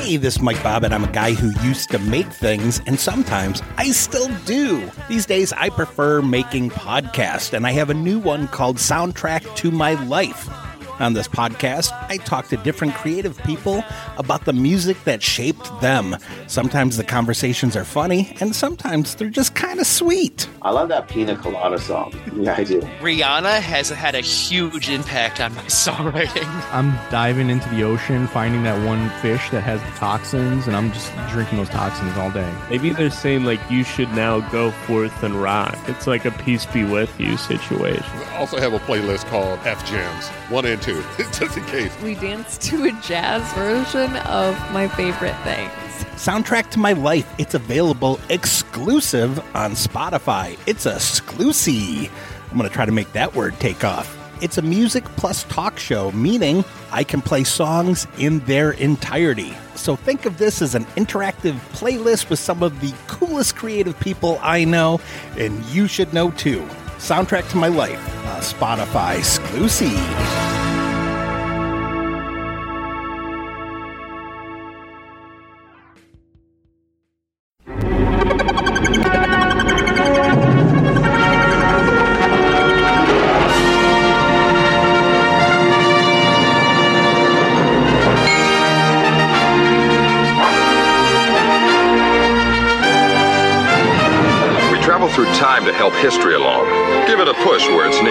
Hey, this is Mike Bob, and I'm a guy who used to make things, and sometimes I still do. These days, I prefer making podcasts, and I have a new one called Soundtrack to My Life. On this podcast, I talk to different creative people about the music that shaped them. Sometimes the conversations are funny, and sometimes they're just kind of sweet. I love that Pina Colada song. Yeah, I do. Rihanna has had a huge impact on my songwriting. I'm diving into the ocean, finding that one fish that has the toxins, and I'm just drinking those toxins all day. Maybe they're saying like you should now go forth and rock. It's like a peace be with you situation. I also have a playlist called F Jams, one and two, just in case. We danced to a jazz version of my favorite things. Soundtrack to My Life. It's available exclusive on Spotify. It's a exclusive. I'm going to try to make that word take off. It's a music plus talk show, meaning I can play songs in their entirety. So think of this as an interactive playlist with some of the coolest creative people I know, and you should know too. Soundtrack to My Life, a Spotify exclusive. History along. Give it a push where it's needed.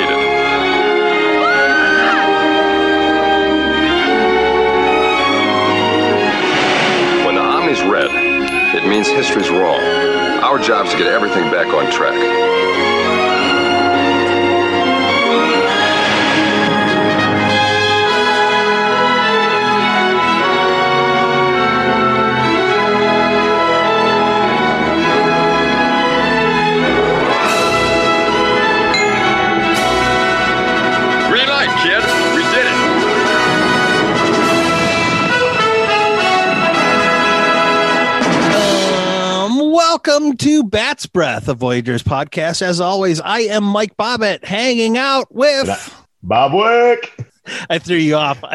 Welcome to Bat's Breath, a Voyagers podcast. As always, I am Mike Bobbitt, hanging out with. Bob Wick. I threw you off.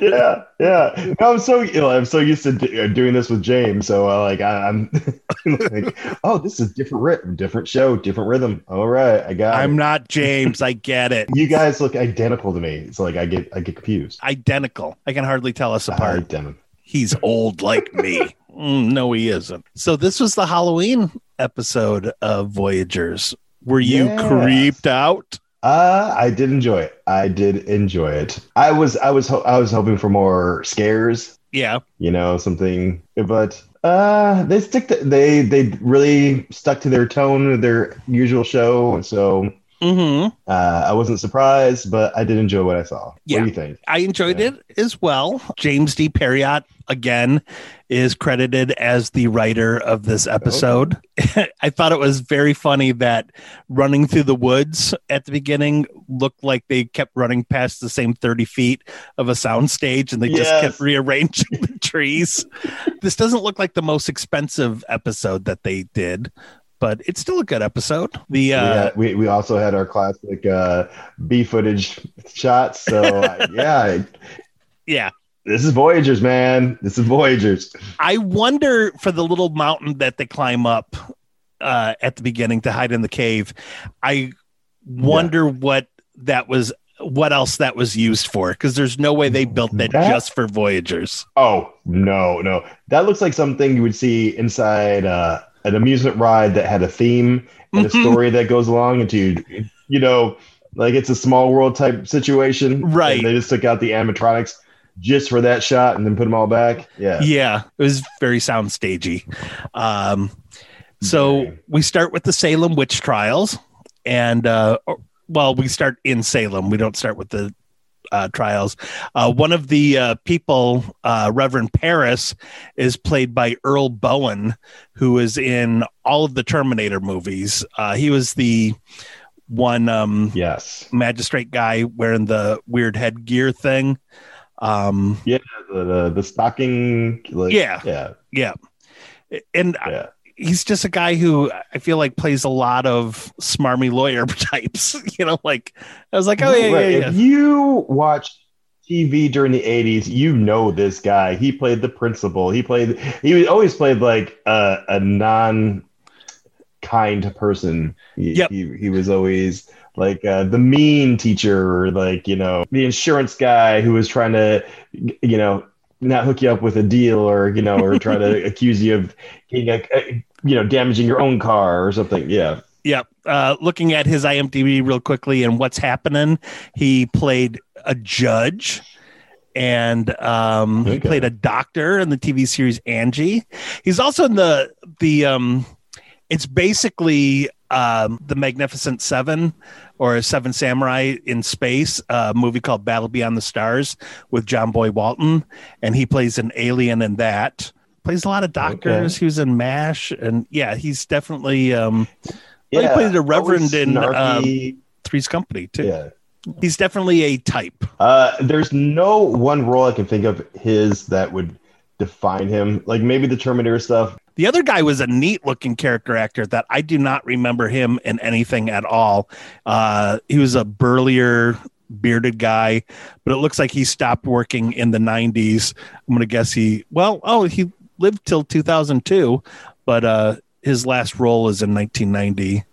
Yeah, yeah. No, I'm so you know, I'm so used to do, uh, doing this with James. So uh, like I, I'm like, oh, this is different rhythm, different show, different rhythm. All right, I got. I'm it. not James. I get it. You guys look identical to me. It's like I get I get confused. Identical. I can hardly tell us apart. Identical. He's old like me. Mm, no, he isn't. So this was the Halloween episode of Voyagers. Were you Yes. creeped out? Uh, I did enjoy it. I did enjoy it. I was I was ho- I was hoping for more scares. Yeah. you know something but uh they stick to they they really stuck to their tone their usual show so hmm uh i wasn't surprised but i did enjoy what i saw Yeah. what do you think I enjoyed Yeah. it as well. James D. Parriott again is credited as the writer of this episode. I thought it was very funny that running through the woods at the beginning looked like they kept running past the same 30 feet of a sound stage and they just kept rearranging the trees. this doesn't look like the most expensive episode that they did. But it's still a good episode. The we, uh, had, we, we also had our classic uh b footage shots so uh, yeah yeah, this is voyagers man this is voyagers I wonder for the little mountain that they climb up uh, at the beginning to hide in the cave. I wonder what that was, what else that was used for, because there's no way they built that, That- just for Voyagers. oh no no that looks like something you would see inside uh an amusement ride that had a theme and a Mhm. story that goes along into you know like it's a small world type situation Right. and they just took out the animatronics just for that shot and then put them all back yeah Yeah, it was very soundstagey. Um, so we start with the Salem witch trials, and uh, well, we start in Salem. We don't start with the uh, trials. Uh, one of the uh, people, uh, Reverend Parris, is played by Earl Boen, who is in all of the Terminator movies. Uh, he was the one um, yes magistrate guy wearing the weird headgear thing. Um, yeah the, the, the stocking like Yeah. yeah yeah, and yeah he's just a guy who I feel like plays a lot of smarmy lawyer types. You know, like I was like, oh yeah, Right, yeah, yeah. if you watch TV during the '80s, you know this guy. He played the principal. He played. He always played like a, a non-kind person. He, Yep. he, he was always like uh, the mean teacher, or like you know the insurance guy who was trying to, you know, not hook you up with a deal, or you know, or try to accuse you of, getting a, you know, damaging your own car or something. Yeah. yeah Uh, looking at his IMDb real quickly and what's happening, he played a judge and um, he played a doctor in the TV series Angie. He's also in the the um, it's basically um, the Magnificent Seven or Seven Samurai in space, a movie called Battle Beyond the Stars with John Boy Walton, and he plays an alien in that. Plays a lot of doctors. Okay. He was in MASH, and yeah, he's definitely. Um, Well, he Yeah. played a reverend in, um. Three's Company too. yeah. He's definitely a type. Uh, there's no one role I can think of his that would define him. Like maybe the Terminator stuff. The other guy was a neat looking character actor that I do not remember him in anything at all. Uh, he was a burlier, bearded guy, but it looks like he stopped working in the 90s. I'm going to guess he, well, oh, he lived till 2002, but uh, his last role is in 1990.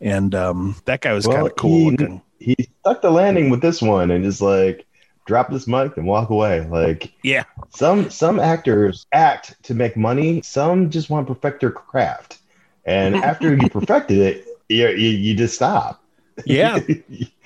And um, that guy was Well, kind of cool he- looking. He stuck the landing with this one and just like drop this mic and walk away. Like Yeah. some some actors act to make money. Some just want to perfect their craft. And after you perfected it, you, you, you just stop. Yeah.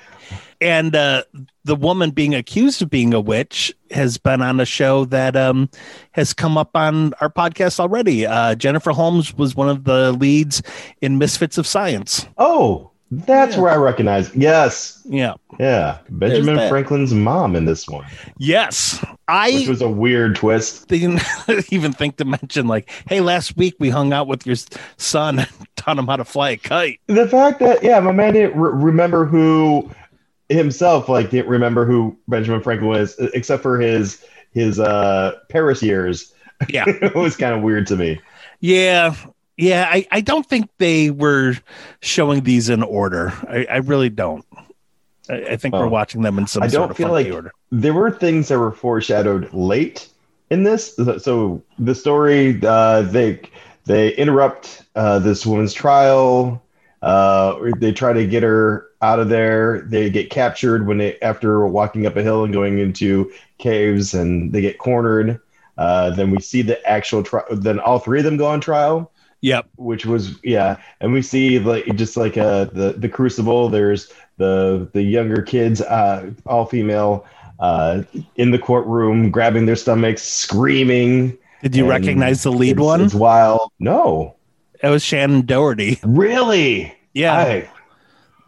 and uh, the woman being accused of being a witch has been on a show that um, has come up on our podcast already. Uh, Jennifer Holmes was one of the leads in Misfits of Science. oh, that's Yeah. where I recognize. Yes. Yeah. Yeah. Benjamin. Franklin's mom in this one, Yes. I Which was a weird twist. didn't even think to mention, like, hey, last week we hung out with your son and taught him how to fly a kite. the fact that yeah my man didn't re- remember who himself like didn't remember who benjamin franklin was except for his his uh paris years Yeah. it was kind of weird to me Yeah. Yeah. I, I don't think they were showing these in order. I, I really don't. I, I think we're Oh. watching them in some I sort don't of feel like- order. there were things that were foreshadowed late in this so the story uh they they interrupt uh this woman's trial uh they try to get her out of there they get captured when they after walking up a hill and going into caves and they get cornered uh then we see the actual trial then all three of them go on trial Yep. which was yeah and we see like just like uh the the crucible there's the the younger kids uh all female uh in the courtroom grabbing their stomachs screaming Did you recognize the lead it's, one? it's wild no It was Shannen Doherty. really Yeah. I,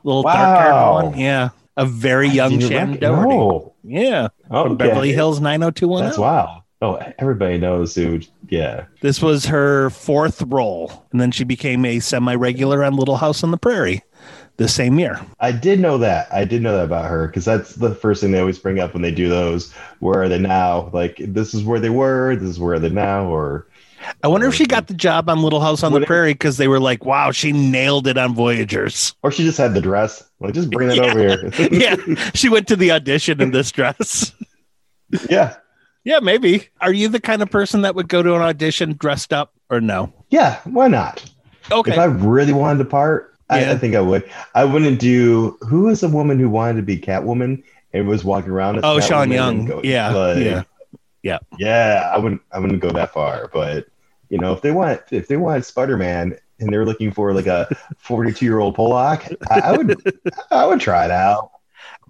little dark haired one. Yeah. A very young Shannen rec- Doherty. no. Yeah. From Okay. Beverly Hills 90210. that's wild oh everybody knows who yeah This was her fourth role. And then she became a semi regular on Little House on the Prairie the same year. I did know that. I did know that about her because that's the first thing they always bring up when they do those. Where are they now? Like this is where they were. This is where they're now. Or I wonder if she got the job on Little House on the Prairie because they were like, wow, she nailed it on Voyagers. or she just had the dress. Like just bring that Yeah. over here. yeah. She went to the audition in this dress. yeah, yeah, maybe. Are you the kind of person that would go to an audition dressed up or no? yeah. Why not? Okay. If I really wanted to part, I, Yeah. I think I would. I wouldn't do. Who is the woman who wanted to be Catwoman and was walking around? Oh, Sean Young. go- Yeah, like, yeah. Yeah. yeah. I wouldn't. I wouldn't go that far, but you know, if they want, if they want Spider Man and they're looking for like a forty-two year old Pollock, I, I would. I would try it out.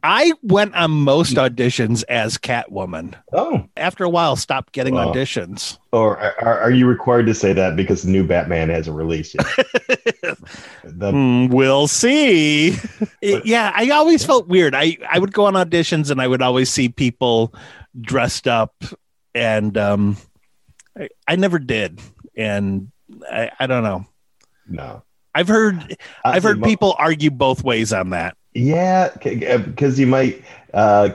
I went on most auditions as Catwoman. Oh, After a while, stopped getting auditions. or are, are you required to say that because the new Batman hasn't released yet? The- Hmm, we'll see. It- yeah, I always felt weird. I, I would go on auditions and I would always see people dressed up, and um, I, I never did. And I, I don't know. no, I've heard I I've heard people argue both ways on that. Yeah, because you might, uh,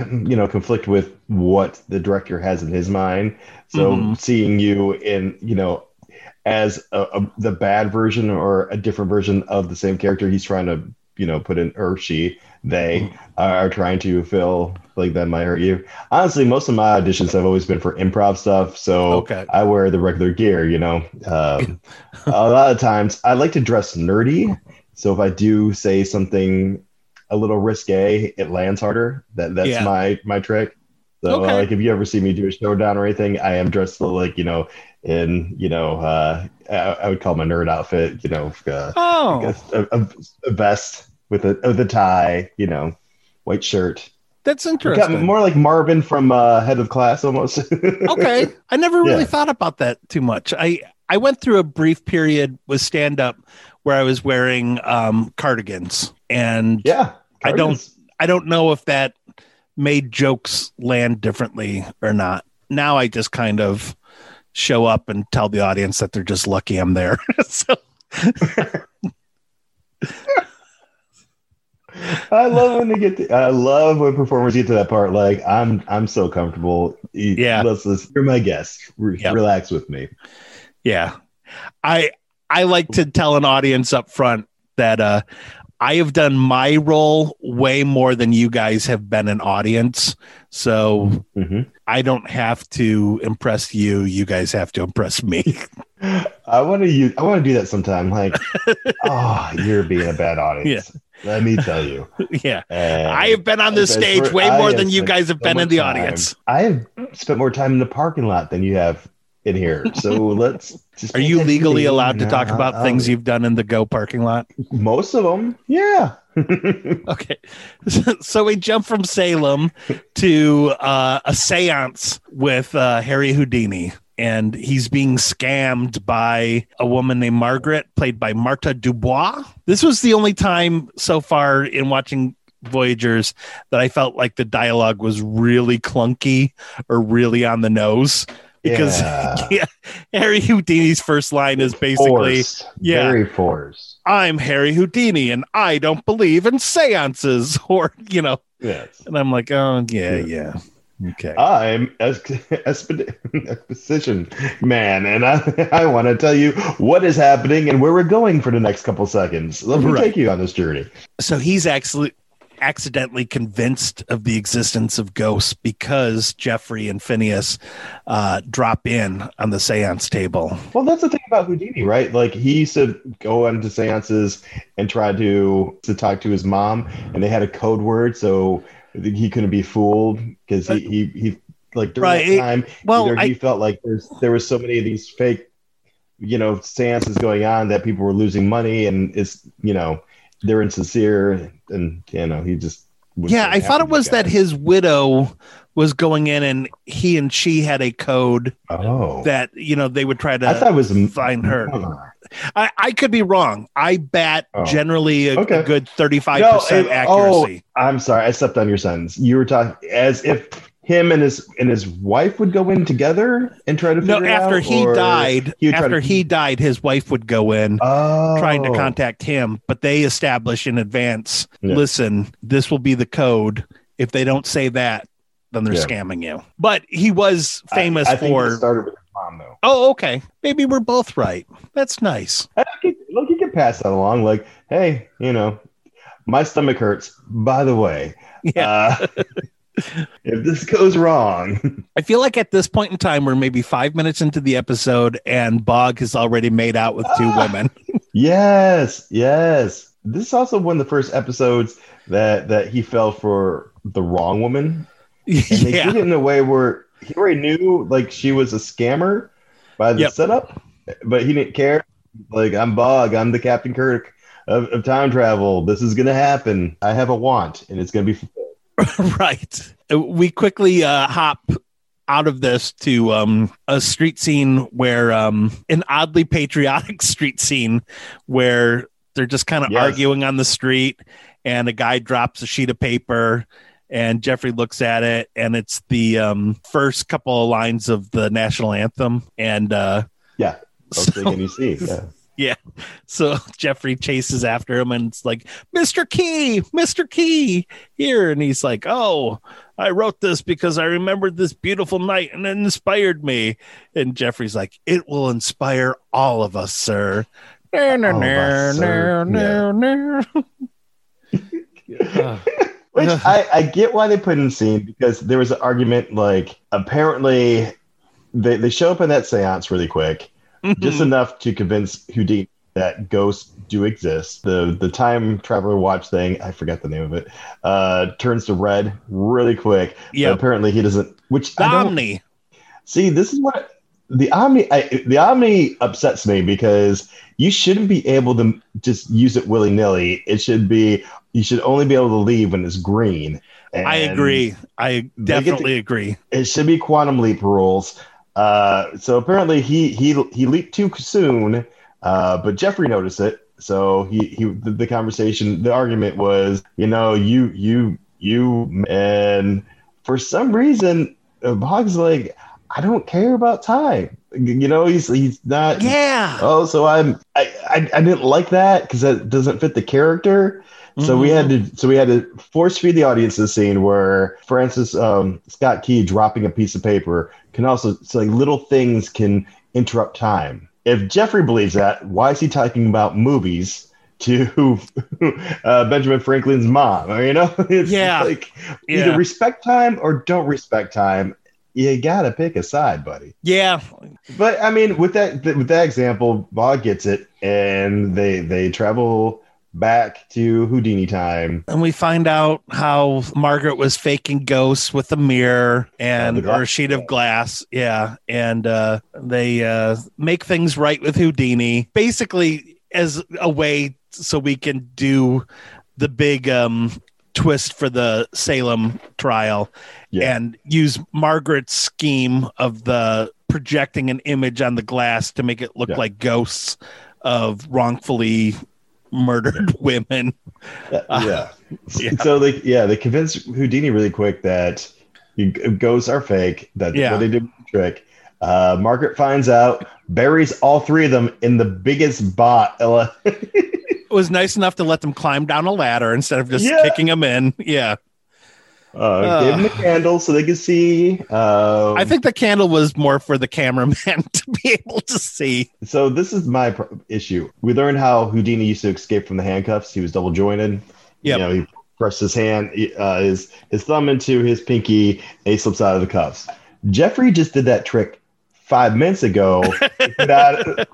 you know, conflict with what the director has in his mind. So Mhm. seeing you in, you know, as a, a, the bad version or a different version of the same character he's trying to you know put in or she they are trying to feel like that might hurt you. Honestly, most of my auditions have always been for improv stuff, so Okay. I wear the regular gear. You know, um, a lot of times I like to dress nerdy. So if I do say something a little risque, it lands harder. That that's Yeah. my my trick. So Okay. uh, like if you ever see me do a showdown or anything, I am dressed like you know in you know uh, I, I would call my nerd outfit. You know, uh, Oh, a, a, a vest with a with a tie. You know, white shirt. that's Got interesting. more like Marvin from uh, Head of Class almost. okay i never really Yeah. thought about that too much i i went through a brief period with stand up where i was wearing um cardigans and yeah. I don't- i don't know if that made jokes land differently or not now i just kind of show up and tell the audience that they're just lucky i'm there so I love when they get. To, I love when performers get to that part. Like I'm, I'm so comfortable. Yeah. let's, let's you're my guest. Re- Yep. Relax with me. Yeah. I I like to tell an audience up front that uh I have done my role way more than you guys have been an audience. So hmm I don't have to impress you. You guys have to impress me. I want to use. I want to do that sometime. Like, oh, you're being a bad audience. Let me tell you. yeah. And I have been on this stage way more than you guys have so been in the time- audience. I have spent more time in the parking lot than you have in here. So let's. Just Are you legally allowed to talk about things you've done in the Go parking lot? Most of them, yeah. Okay. So we jump from Salem to uh, a seance with uh, Harry Houdini. And he's being scammed by a woman named Margaret, played by Marta Dubois. This was the only time so far in watching Voyagers that I felt like the dialogue was really clunky or really on the nose. Because Yeah. yeah, Harry Houdini's first line is basically forced. yeah. Very forced. I'm Harry Houdini and I don't believe in seances or, you know, Yes. and I'm like, oh, yeah, yeah. Okay. I'm exposition man, and I, I want to tell you what is happening and where we're going for the next couple seconds. Let me Right. take you on this journey. so he's actually accidentally convinced of the existence of ghosts because Jeffrey and Phineas uh, drop in on the seance table. Well, that's the thing about Houdini, right? Like he used to go into seances and try to to talk to his mom, and they had a code word, so he couldn't be fooled because he, he he like during Right. that time, Well, either I, he felt like there's there was so many of these fake, you know, seances going on that people were losing money, and it's you know they're insincere, and you know he just yeah, I thought it was that his widow was going in and he and she had a code Oh, that, you know, they would try to I thought it was find her. I, I could be wrong. I bat Oh. generally a, a good 35% No, it- oh, accuracy. I'm sorry, I stepped on your sentence. You were talking as if him and his and his wife would go in together and try to No, figure it after out, he died, he after to- he died, his wife would go in oh, trying to contact him, but they establish in advance, Yeah. listen, this will be the code. If they don't say that, then they're Yeah. scamming you. But he was famous I, it for started with his mom though. Oh, okay. Maybe we're both right. That's nice. I Look, you can pass that along. Like, hey, you know, my stomach hurts. By the way, Yeah. uh, if this goes wrong, I feel like at this point in time, we're maybe five minutes into the episode, and Bogg has already made out with two Ah. women. yes, yes. This is also one of the first episodes that that he fell for the wrong woman. And they yeah. did it in a way where he already knew like she was a scammer by the Yep. setup, but he didn't care. Like I'm Bogg, I'm the Captain Kirk of, of time travel. This is gonna happen. I have a want, and it's gonna be. right. We quickly uh, hop out of this to um, a street scene where um, an oddly patriotic street scene where they're just kind of Yes. arguing on the street, and a guy drops a sheet of paper. And Jeffrey looks at it, and it's the um, first couple of lines of the national anthem. And uh, Yeah. You see. Yeah. So Jeffrey chases after him and it's like, Mr. Key, Mr. Key, here. And he's like, Oh, I wrote this because I remembered this beautiful night and it inspired me. And Jeffrey's like, It will inspire all of us, sir. No, no, All of us, sir. no, no, no. Uh, Which I, I get why they put in the scene because there was an argument like apparently they, they show up in that seance really quick, just enough to convince Houdini that ghosts do exist. The the time traveler watch thing, I forget the name of it, uh, turns to red really quick. Yeah. Apparently he doesn't which The Omni. See, this is what the Omni I, the Omni upsets me because you shouldn't be able to just use it willy nilly. It should be you should only be able to leave when it's green. I agree. I get to- definitely agree. It should be quantum leap rules. Uh, so apparently he he he leaped too soon, uh, but Jeffrey noticed it. So he he the, the conversation the argument was you know you you you and for some reason Bogg's like I don't care about time. You know he's he's not Yeah. Oh, so I'm I I, I didn't like that because that doesn't fit the character. So we had to so we had to force feed the audience the scene where Francis um, Scott Key dropping a piece of paper can also so like little things can interrupt time. If Jeffrey believes that, why is he talking about movies to uh, Benjamin Franklin's mom? You know, it's Yeah. like Yeah. either respect time or don't respect time. You gotta pick a side, buddy. Yeah. But I mean, with that with that example, Bogg gets it, and they they travel back to Houdini time. And we find out how Margaret was faking ghosts with a mirror and Oh, or a sheet of glass. Yeah. And uh, they uh, make things right with Houdini, basically as a way so we can do the big um, twist for the Salem trial Yeah. and use Margaret's scheme of the projecting an image on the glass to make it look Yeah. like ghosts of wrongfully murdered women. Uh, yeah. yeah. So they yeah they convince Houdini really quick that ghosts are fake. That's Yeah. what they did trick. Uh, Margaret finds out, buries all three of them in the biggest bot. It was nice enough to let them climb down a ladder instead of just Yeah. kicking them in. Yeah. Uh, gave them a candle so they could see. Um, I think the candle was more for the cameraman to be able to see. So this is my issue. We learned how Houdini used to escape from the handcuffs. He was double jointed. Yep. You know, he pressed his hand, uh, his his thumb into his pinky, and he slips out of the cuffs. Jeffrey just did that trick five minutes ago. That-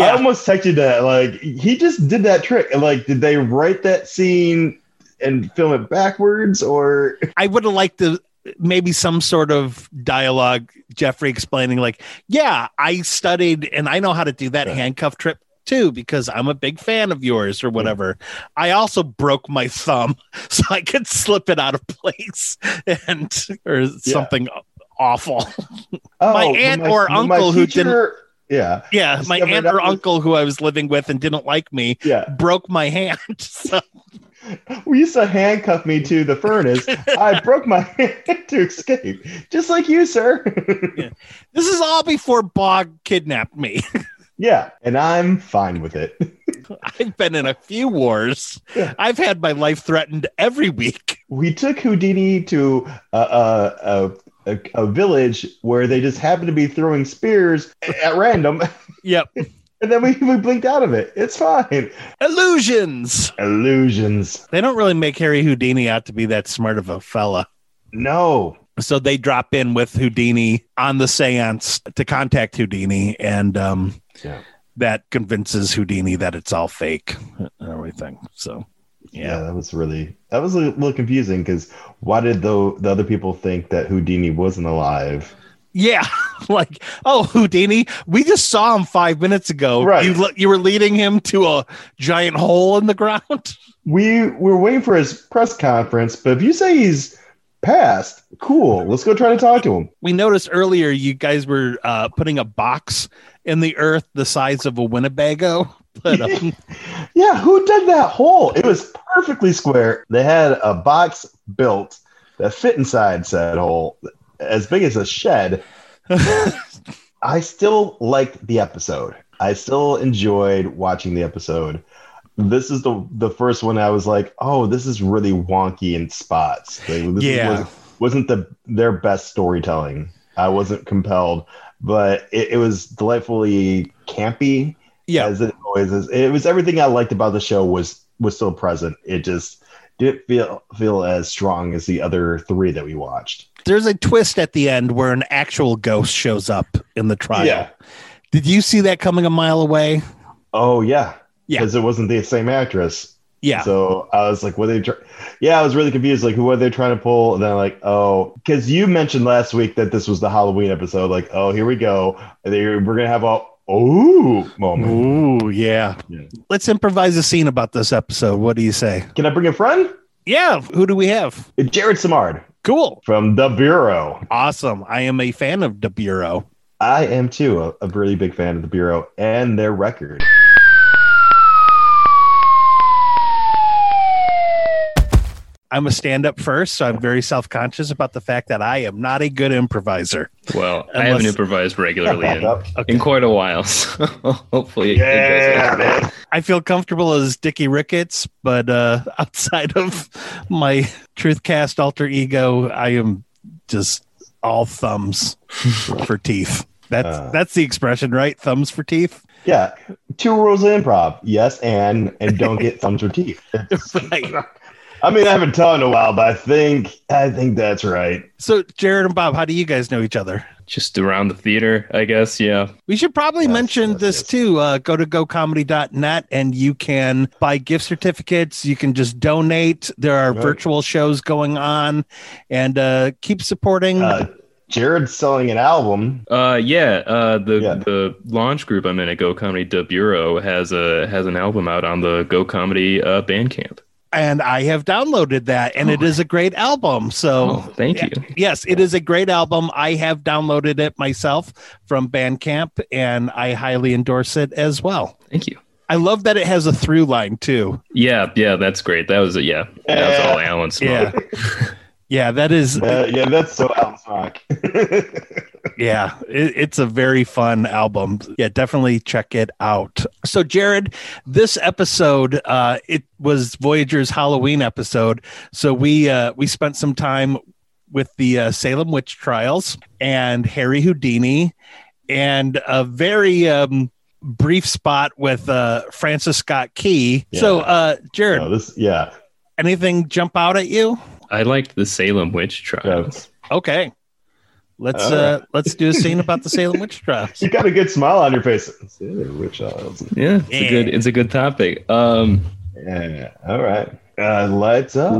I almost texted that. Like he just did that trick. Like, did they write that scene and film it backwards, or I would have liked to maybe some sort of dialogue, Jeffrey explaining, like, yeah, I studied and I know how to do that Yeah. handcuff trip too because I'm a big fan of yours or whatever. I also broke my thumb so I could slip it out of place and or something awful. oh, My aunt or my uncle who teacher- Yeah, Yeah, my aunt or uncle who I was living with and didn't like me yeah. broke my hand. So We used to handcuff me to the furnace. I broke my hand to escape, just like you, sir. this is all before Bogg kidnapped me. yeah, and I'm fine with it. I've been in a few wars. Yeah. I've had my life threatened every week. We took Houdini to a, a, a, a, a village where they just happened to be throwing spears at random, Yep. And then we, we blinked out of it. It's fine. Illusions. Illusions. They don't really make Harry Houdini out to be that smart of a fella. No. So they drop in with Houdini on the seance to contact Houdini, and um, Yeah. that convinces Houdini that it's all fake and everything. So, Yeah, yeah. that was really that was a little confusing because why did the the other people think that Houdini wasn't alive? Yeah, like oh Houdini, we just saw him five minutes ago. Right. You you were leading him to a giant hole in the ground. We were waiting for his press conference, but if you say he's passed, cool. Let's go try to talk to him. We noticed earlier you guys were uh, putting a box in the earth the size of a Winnebago. But um, Yeah, who did that hole? It was perfectly square. They had a box built that fit inside said hole, as big as a shed. I still liked the episode. I still enjoyed watching the episode. This is the the first one I was like, oh, this is really wonky in spots. Like, Yeah. was, wasn't the their best storytelling. I wasn't compelled, but it, it was delightfully campy yeah, as it always is. It was everything I liked about the show was was still present. It just didn't feel feel as strong as the other three that we watched. There's a twist at the end where an actual ghost shows up in the trial. Yeah. Did you see that coming a mile away? Oh yeah, Yeah. because it wasn't the same actress. Yeah. So I was like, what they? Try- yeah, I was really confused. Like, who are they trying to pull? And then like, oh, because you mentioned last week that this was the Halloween episode. Like, oh, here we go. We're gonna have a oh moment. Ooh, yeah. Yeah. Let's improvise a scene about this episode. What do you say? Can I bring a friend? Yeah. Who do we have? Uh, Jared Samard Cool. from the Bureau. Awesome. I am a fan of the Bureau. I am too a, a really big fan of the Bureau and their record. I'm a stand up first, so I'm very self conscious about the fact that I am not a good improviser. Well, I haven't improvised regularly in, Okay. in quite a while, so hopefully it Yeah, goes well. I feel comfortable as Dickie Ricketts, but uh, outside of my Truthcast alter ego, I am just all thumbs for teeth. That's Uh. that's the expression, right? Thumbs for teeth. Yeah, two rules of improv: yes, and and don't get thumbs or teeth. Right. I mean, I haven't taught in a while, but I think I think that's right. So, Jared and Bob, how do you guys know each other? Just around the theater, I guess. Yeah. We should probably Yes, mention yes, this yes. too. Uh, go to gocomedy.net and you can buy gift certificates. You can just donate. There are Right. virtual shows going on and uh, keep supporting. Uh, Jared's selling an album. Uh, yeah. Uh, the Yeah. the launch group I'm in at Go Comedy De Bureau has a has an album out on the Go Comedy uh, Bandcamp. And I have downloaded that, and it oh, is a great album. So, Oh, thank you. yes, it is a great album. I have downloaded it myself from Bandcamp, and I highly endorse it as well. Thank you. I love that it has a through line too. Yeah, yeah, that's great. That was yeah, that was all Alan Yeah, Smoke. yeah, that is. Uh, yeah, that's so Alan's rock. Yeah, it, it's a very fun album. Yeah, definitely check it out. So, Jared, this episode, uh, it was Voyager's Halloween episode. So we uh, we spent some time with the uh, Salem witch trials and Harry Houdini, and a very um, brief spot with uh, Francis Scott Key. So, uh, Jared, No, this, yeah, anything jump out at you? I liked the Salem witch trials. Okay. Let's All uh let's do a scene about the Salem witch trials. you got a good smile on your face. Which, uh, Yeah, it's a good it's a good topic. Um, yeah, all right. Uh, lights up.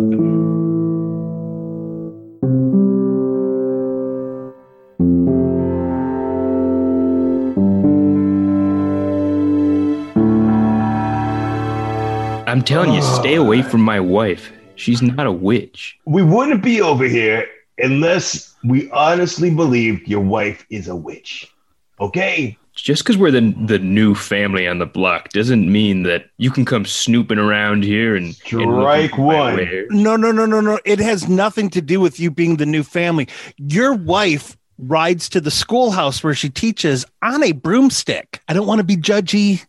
I'm telling you, stay away from my wife. She's not a witch. We wouldn't be over here unless we honestly believed your wife is a witch. Okay? Just because we're the the new family on the block doesn't mean that you can come snooping around here and and Strike looking my one. No, no, no, no, no. It has nothing to do with you being the new family. Your wife rides to the schoolhouse where she teaches on a broomstick. I don't want to be judgy.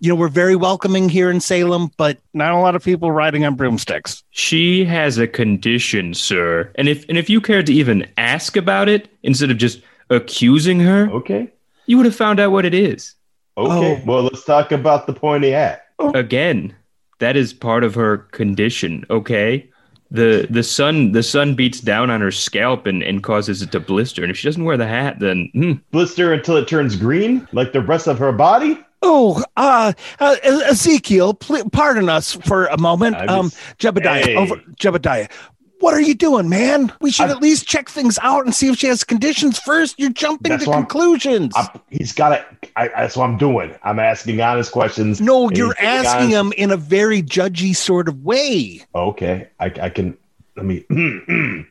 You know, we're very welcoming here in Salem, but not a lot of people riding on broomsticks. She has a condition, sir. And if and if you cared to even ask about it instead of just accusing her, Okay. you would have found out what it is. Okay. Oh. Well, let's talk about the pointy hat. Again, that is part of her condition, okay? The the sun the sun beats down on her scalp and, and causes it to blister. And if she doesn't wear the hat, then hmm, Blister until it turns green, like the rest of her body. Oh, uh, uh Ezekiel, pl- pardon us for a moment. I Um, Jebediah, Hey. over Jebediah. What are you doing, man? We should I'm- at least check things out and see if she has conditions first. You're jumping to what I'm- conclusions. I, he's got it. That's what I'm doing. I'm asking honest questions. no, you're asking honest. him in a very judgy sort of way. Okay. I, I can. Let me.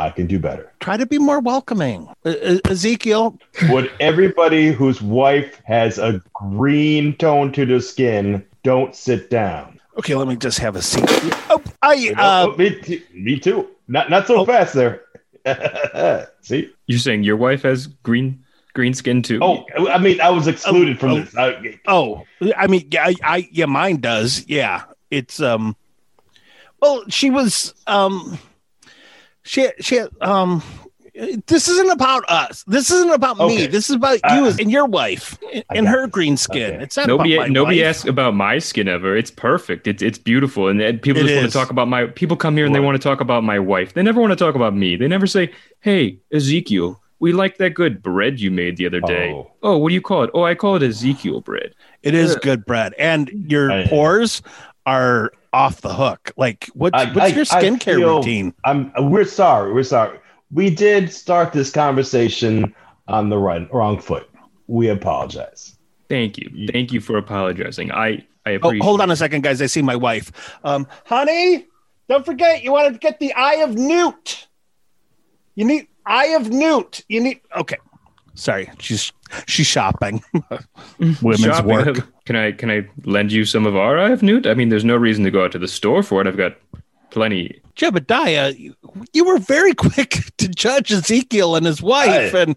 I can do better. Try to be more welcoming. Uh, Ezekiel, Would everybody whose wife has a green tone to the skin don't sit down? okay, let me just have a seat. Oh, I, uh, oh, me, too, me too. Not not so Oh. fast there. See? you're saying your wife has green green skin too? Oh, I mean, I was excluded from oh. this. I, Oh, I mean, yeah, I, I, yeah, mine does. Yeah, it's um. Well, she was um, she she um, This isn't about us. This isn't about me. This is about you Uh, and your wife and got her green skin. Okay. It's not Nobody, about my nobody wife. asks about my skin ever. It's perfect. It's it's beautiful, and, and people It just want to talk about my. People come here and they want to talk about my wife. They never want to talk about me. They never say, "Hey, Ezekiel, we like that good bread you made the other day." Oh. Oh, what do you call it? Oh, I call it Ezekiel bread. It is good bread, and your I- pores are off the hook. Like, what's I- what's I- your skincare feel- routine? I'm. We're sorry. We're sorry. We did start this conversation on the right, wrong foot. We apologize. Thank you, thank you for apologizing. I I Oh, appreciate. hold on a second, guys. I see my wife. Um, honey, don't forget you want to get the Eye of Newt. You need Eye of Newt. You need. Okay, sorry. She's she's shopping. Women's Shopping. work. Can I can I lend you some of our Eye of Newt? I mean, there's no reason to go out to the store for it. I've got plenty. Jebediah, you, you were very quick to judge Ezekiel and his wife. Aye. And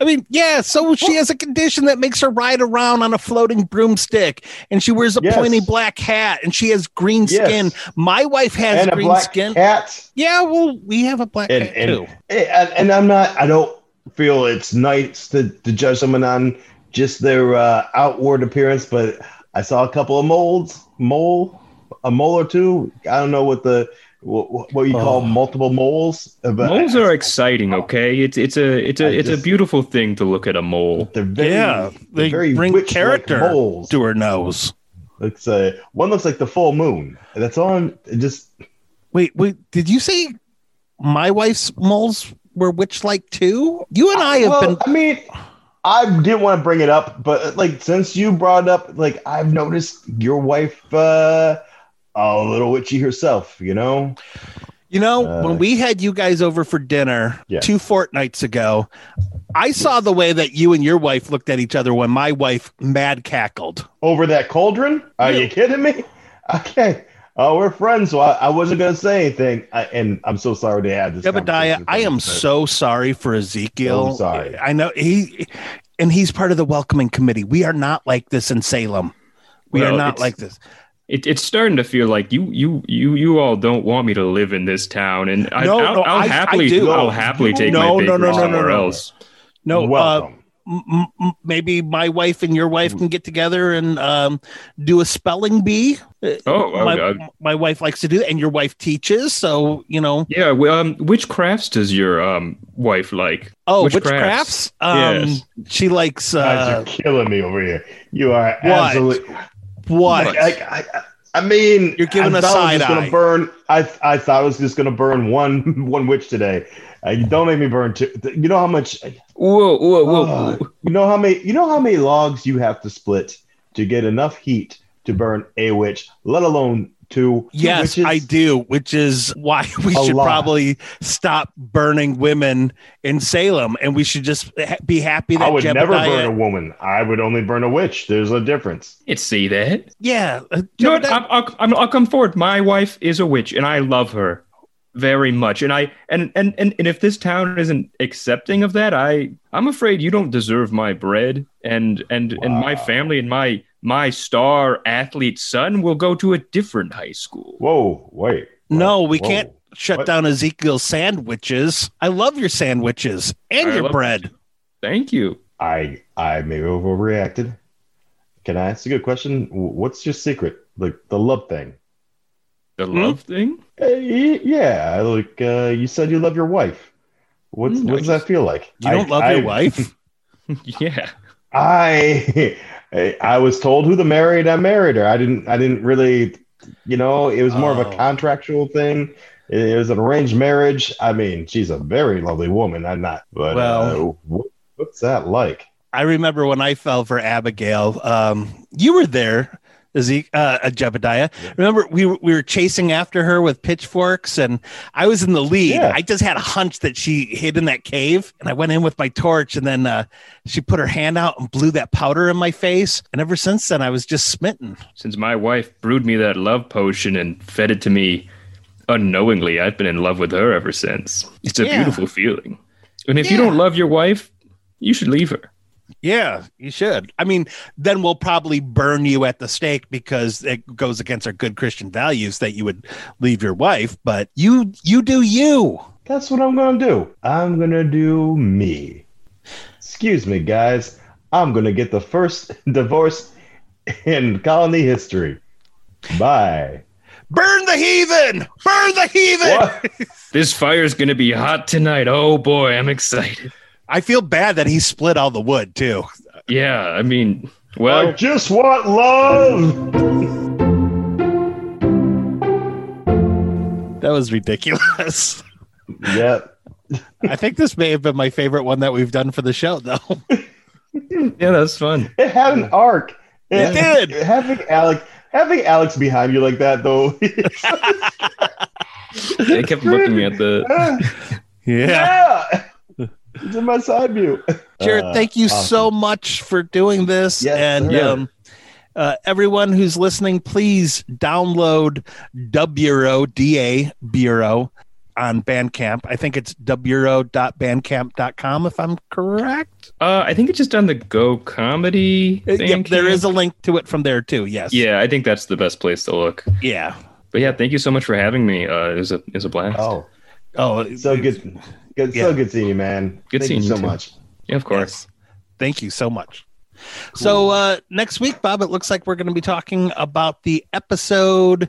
I mean, yeah, so she has a condition that makes her ride around on a floating broomstick and she wears a Yes. pointy black hat and she has green Yes. skin. My wife has and a green black skin. cat. Yeah, well, we have a black And cat and, too. Eh, and and I'm not. I don't feel it's nice to, to judge someone on just their uh, outward appearance, but I saw a couple of molds, mole, a mole or two. I don't know what the what, what you call Oh. multiple moles. But Moles are exciting. Okay, it's it's a it's I a it's a beautiful thing to look at a mole. They're very, yeah, they're very bring witch-like character moles. to her nose. Looks uh, one looks like the full moon. That's all. I'm just Wait, wait, did you say my wife's moles were witch like too? You and I have well, been I mean, I didn't want to bring it up, but like since you brought it up, like I've noticed your wife uh, a little witchy herself. You know. You know, Uh, when we had you guys over for dinner Yeah. two fortnights ago, I saw the way that you and your wife looked at each other when my wife mad cackled. over that cauldron? Are you kidding me? Okay. Oh, we're friends, so I, I wasn't going to say anything. I, and I'm so sorry to have this. Jebediah, conversation I am with so sorry for Ezekiel. I'm sorry. I know he, and he's part of the welcoming committee. We are not like this in Salem. We Well, are not like this. It, it's starting to feel like you you you you all don't want me to live in this town, and I, No, I'll, no, I'll I- I happily do. I'll happily take no, my no, no, no, no, somewhere no. else. No, uh, Welcome. M- m- maybe my wife and your wife can get together and um, do a spelling bee. Uh, Oh, oh, my, God. my wife likes to do that, and your wife teaches. So you know, Yeah. Well, um, which crafts does your um wife like? oh, Which which, crafts? crafts? Um, Yes. she likes Guys, uh, you're killing me over here. You are What? absolutely. what? I, I, I, I mean, You're giving I a thought I was side eye. burn. I I thought I was just gonna burn one one witch today. Uh, don't make me burn two. You know how much? Whoa, whoa, whoa! Uh, you know how many? You know how many logs you have to split to get enough heat to burn a witch, let alone two. two Yes, witches? I do, which is why we should lot. probably stop burning women in Salem, and we should just ha- be happy that I would never burn a woman. I would only burn a witch. There's a difference. Can't see that. Yeah, uh, You know what? I'll, I'll, I'm- I'll come forward. My wife is a witch, and I love her very much. And I and and and, and if this town isn't accepting of that, I I'm afraid you don't deserve my bread. And and and my family and my my star athlete son will go to a different high school. Whoa, wait. No, we Whoa. can't shut What? down Ezekiel's sandwiches. I love your sandwiches and I your love- bread. Thank you. I I may have overreacted. Can I ask a good question? What's your secret? Like the love thing? The Hmm? love thing. Uh, y- yeah, like uh, you said, you love your wife. What's Mm, what I does that feel like? You don't I- love your I- wife? yeah. I I was told who the married. I married her. I didn't. I didn't really. You know, it was more of Oh. a contractual thing. It was an arranged marriage. I mean, she's a very lovely woman. I'm not. But Well- uh, what, what's that like? I remember when I fell for Abigail. Um, you were there, Ezek- uh, Jebediah. Remember we were, we were chasing after her with pitchforks, and I was in the lead. Yeah. I just had a hunch that she hid in that cave, and I went in with my torch, and then uh, she put her hand out and blew that powder in my face. And ever since then, I was just smitten. Since my wife brewed me that love potion and fed it to me unknowingly, I've been in love with her ever since. It's a Yeah. beautiful feeling. And if you don't love your wife, you should leave her. Yeah, you should. I mean, then we'll probably burn you at the stake because it goes against our good Christian values that you would leave your wife. But you, you do you. That's what I'm gonna do. I'm gonna do me. Excuse me, guys. I'm gonna get the first divorce in colony history. Bye. Burn the heathen! Burn the heathen! What? This fire's gonna be hot tonight. Oh boy, I'm excited. I feel bad that he split all the wood too. Yeah, I mean, well, I well, just want love. That was ridiculous. Yep. I think this may have been my favorite one that we've done for the show, though. yeah, that's fun. It had an arc. It did. Having Alex having Alex behind you like that though. They kept looking at the. Yeah. yeah. It's in my side view. Jared, Uh, thank you awesome. so much for doing this. Yes, and sir. um, uh, everyone who's listening, please download Dub Bureau, DA Bureau on Bandcamp. I think it's dubbureau.bandcamp.com if I'm correct. Uh, I think it's just on the Go Comedy. Uh, yeah, there is a link to it from there too. Yes. Yeah, I think that's the best place to look. Yeah. But yeah, thank you so much for having me. Uh, it was a it was a blast. Oh, Oh, so good. Good Yeah. so good seeing you, man. Good Thank seeing you you so too. much. Yeah, of course. Yes. Thank you so much. So uh, next week, Bob, it looks like we're going to be talking about the episode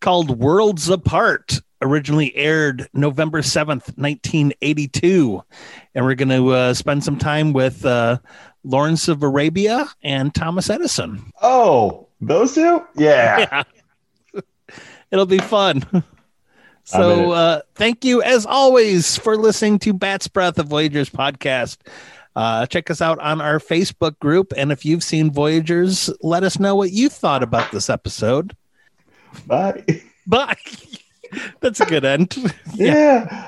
called Worlds Apart, originally aired November 7th, 1982. And we're going to uh, spend some time with uh, Lawrence of Arabia and Thomas Edison. Oh, those two? Yeah. It'll be fun. So uh, thank you, as always, for listening to Bat's Breath of Voyagers podcast. Uh, check us out on our Facebook group. And if you've seen Voyagers, let us know what you thought about this episode. Bye. Bye. That's a good end. yeah.